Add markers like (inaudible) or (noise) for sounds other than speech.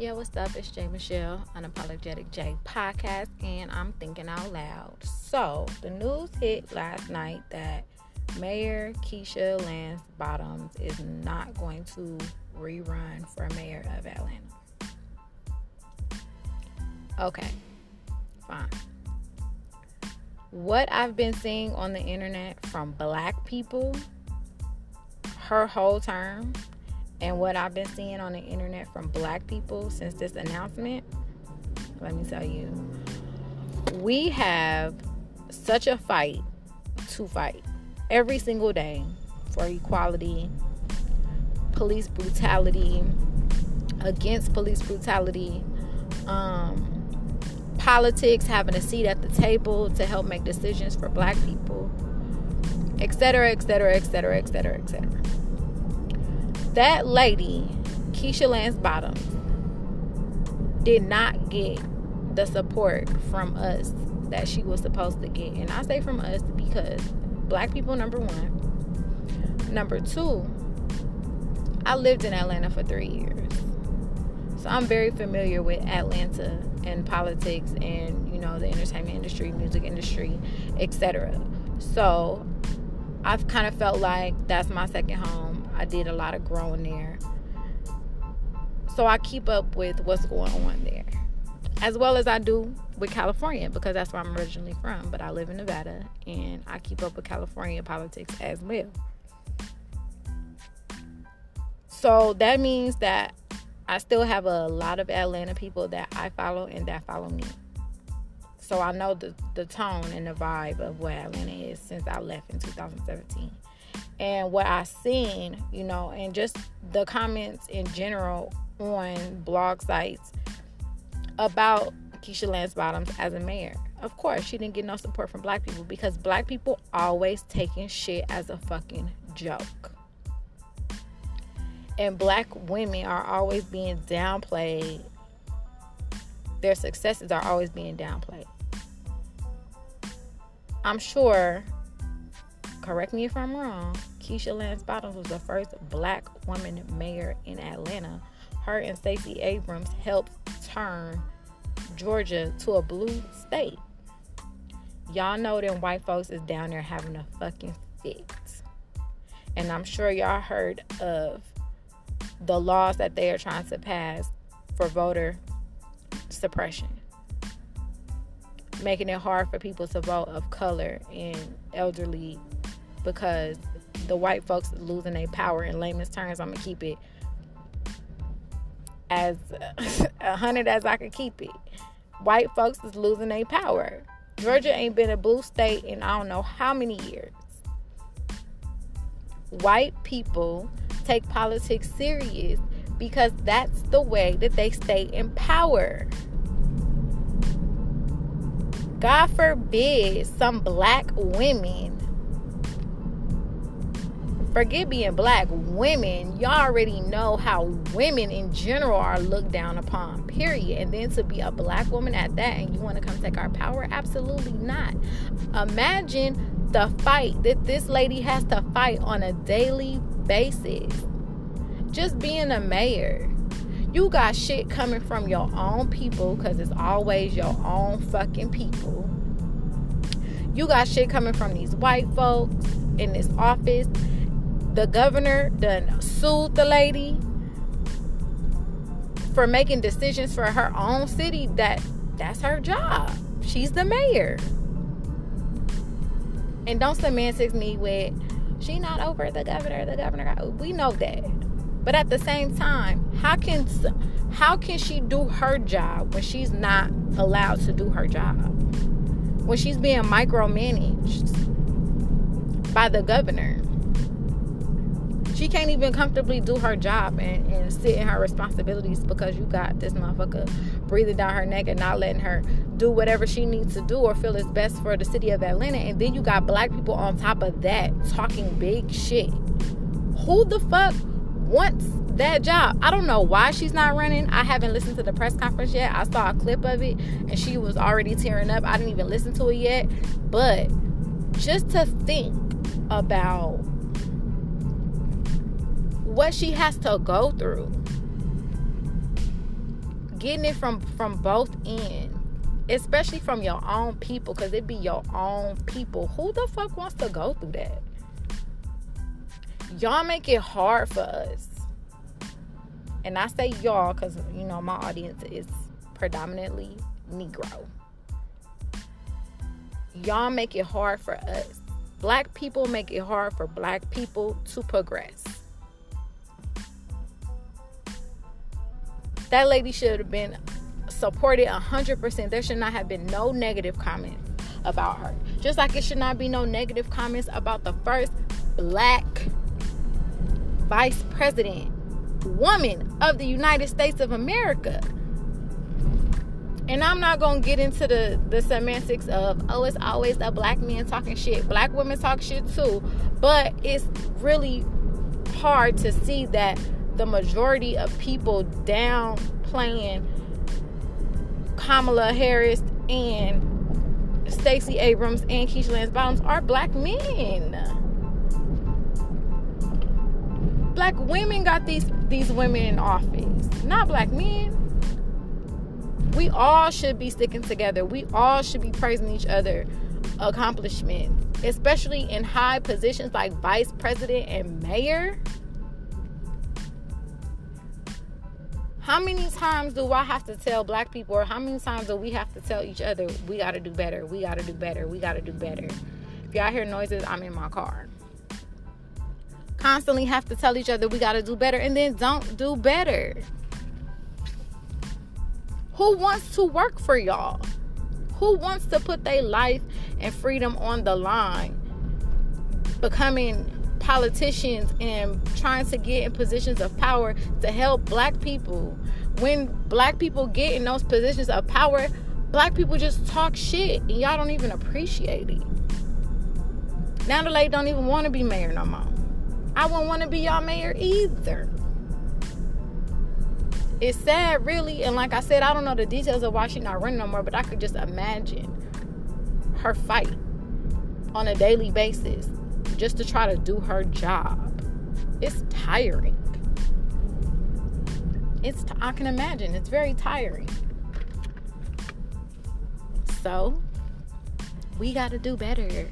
Yo, what's up? It's Jay Michelle, Unapologetic J podcast, and I'm thinking out loud. So, the news hit last night that Mayor Keisha Lance Bottoms is not going to rerun for mayor of Atlanta. Okay, fine. What I've been seeing on the internet from black people her whole term and what I've been seeing on the internet from black people since this announcement, let me tell you, we have such a fight to fight every single day for equality, police brutality, against police brutality, um, politics, having a seat at the table to help make decisions for black people, etc., etc., etc., etc., etc that lady, Keisha Lance Bottoms, did not get the support from us that she was supposed to get. And I say from us because black people, number one. Number two, I lived in Atlanta for three years. So I'm very familiar with Atlanta and politics and, you know, the entertainment industry, music industry, etc. So I've kind of felt like that's my second home I did a lot of growing there. So I keep up with what's going on there. As well as I do with California because that's where I'm originally from. But I live in Nevada and I keep up with California politics as well. So that means that I still have a lot of Atlanta people that I follow and that follow me. So I know the, the tone and the vibe of what Atlanta is since I left in 2017 and what I've seen, you know, and just the comments in general on blog sites about Keisha Lance Bottoms as a mayor. Of course, she didn't get no support from black people because black people always taking shit as a fucking joke. And black women are always being downplayed. Their successes are always being downplayed. I'm sure correct me if I'm wrong, Keisha Lance Bottoms was the first black woman mayor in Atlanta. Her and Stacey Abrams helped turn Georgia to a blue state. Y'all know them white folks is down there having a fucking fit. And I'm sure y'all heard of the laws that they are trying to pass for voter suppression making it hard for people to vote of color and elderly because the white folks losing their power in layman's terms i'm gonna keep it as (laughs) a hundred as i can keep it. White folks is losing their power. Georgia ain't been a blue state in i don't know how many years. White people take politics serious because that's the way that they stay in power. God forbid some black women forget being black women y'all already know how women in general are looked down upon period. And then to be a black woman at that and you want to come take our power? Absolutely not. Imagine the fight that this lady has to fight on a daily basis. Just being a mayor. You got shit coming from your own people because it's always your own fucking people. You got shit coming from these white folks in this office the governor done sued the lady for making decisions for her own city that that's her job. She's the mayor. And don't semantics me with she not over the governor the governor we know that. But at the same time how can how can she do her job when she's not allowed to do her job? When she's being micromanaged by the governor she can't even comfortably do her job and, and sit in her responsibilities because you got this motherfucker breathing down her neck and not letting her do whatever she needs to do or feel is best for the city of Atlanta. And then you got black people on top of that talking big shit. Who the fuck wants that job? I don't know why she's not running. I haven't listened to the press conference yet. I saw a clip of it and she was already tearing up. I didn't even listen to it yet. But just to think about what she has to go through. Getting it from from both ends especially from your own people because it be your own people. Who the fuck wants to go through that? Y'all make it hard for us. And i say y'all because you know my audience is predominantly negro. Y'all make it hard for us. Black people make it hard for black people to progress that lady should have been supported 100%. There should not have been no negative comments about her. Just like it should not be no negative comments about the first black vice president woman of the United States of America. And I'm not gonna get into the the semantics of oh it's always a black man talking shit. Black women talk shit too, but it's really hard to see that the majority of people downplaying Kamala Harris and Stacey Abrams and Keisha Lance Bottoms are black men. Black women got these these women in office, not black men. We all should be sticking together. We all should be praising each other accomplishments, especially in high positions like vice president and mayor. How many times do I have to tell black people, or how many times do we have to tell each other, we got to do better, we got to do better, we got to do better? If y'all hear noises, I'm in my car. Constantly have to tell each other we got to do better and then don't do better. Who wants to work for y'all? Who wants to put their life and freedom on the line? Becoming politicians and trying to get in positions of power to help black people. When black people get in those positions of power, black people just talk shit and y'all don't even appreciate it. Now the lady don't even want to be mayor no more. I wouldn't want to be y'all mayor either. It's sad, really, and like I said, I don't know the details of why she's not running no more, but I could just imagine her fight on a daily basis just to try to do her job. It's tiring. It's t- I can imagine it's very tiring. So, we got to do better.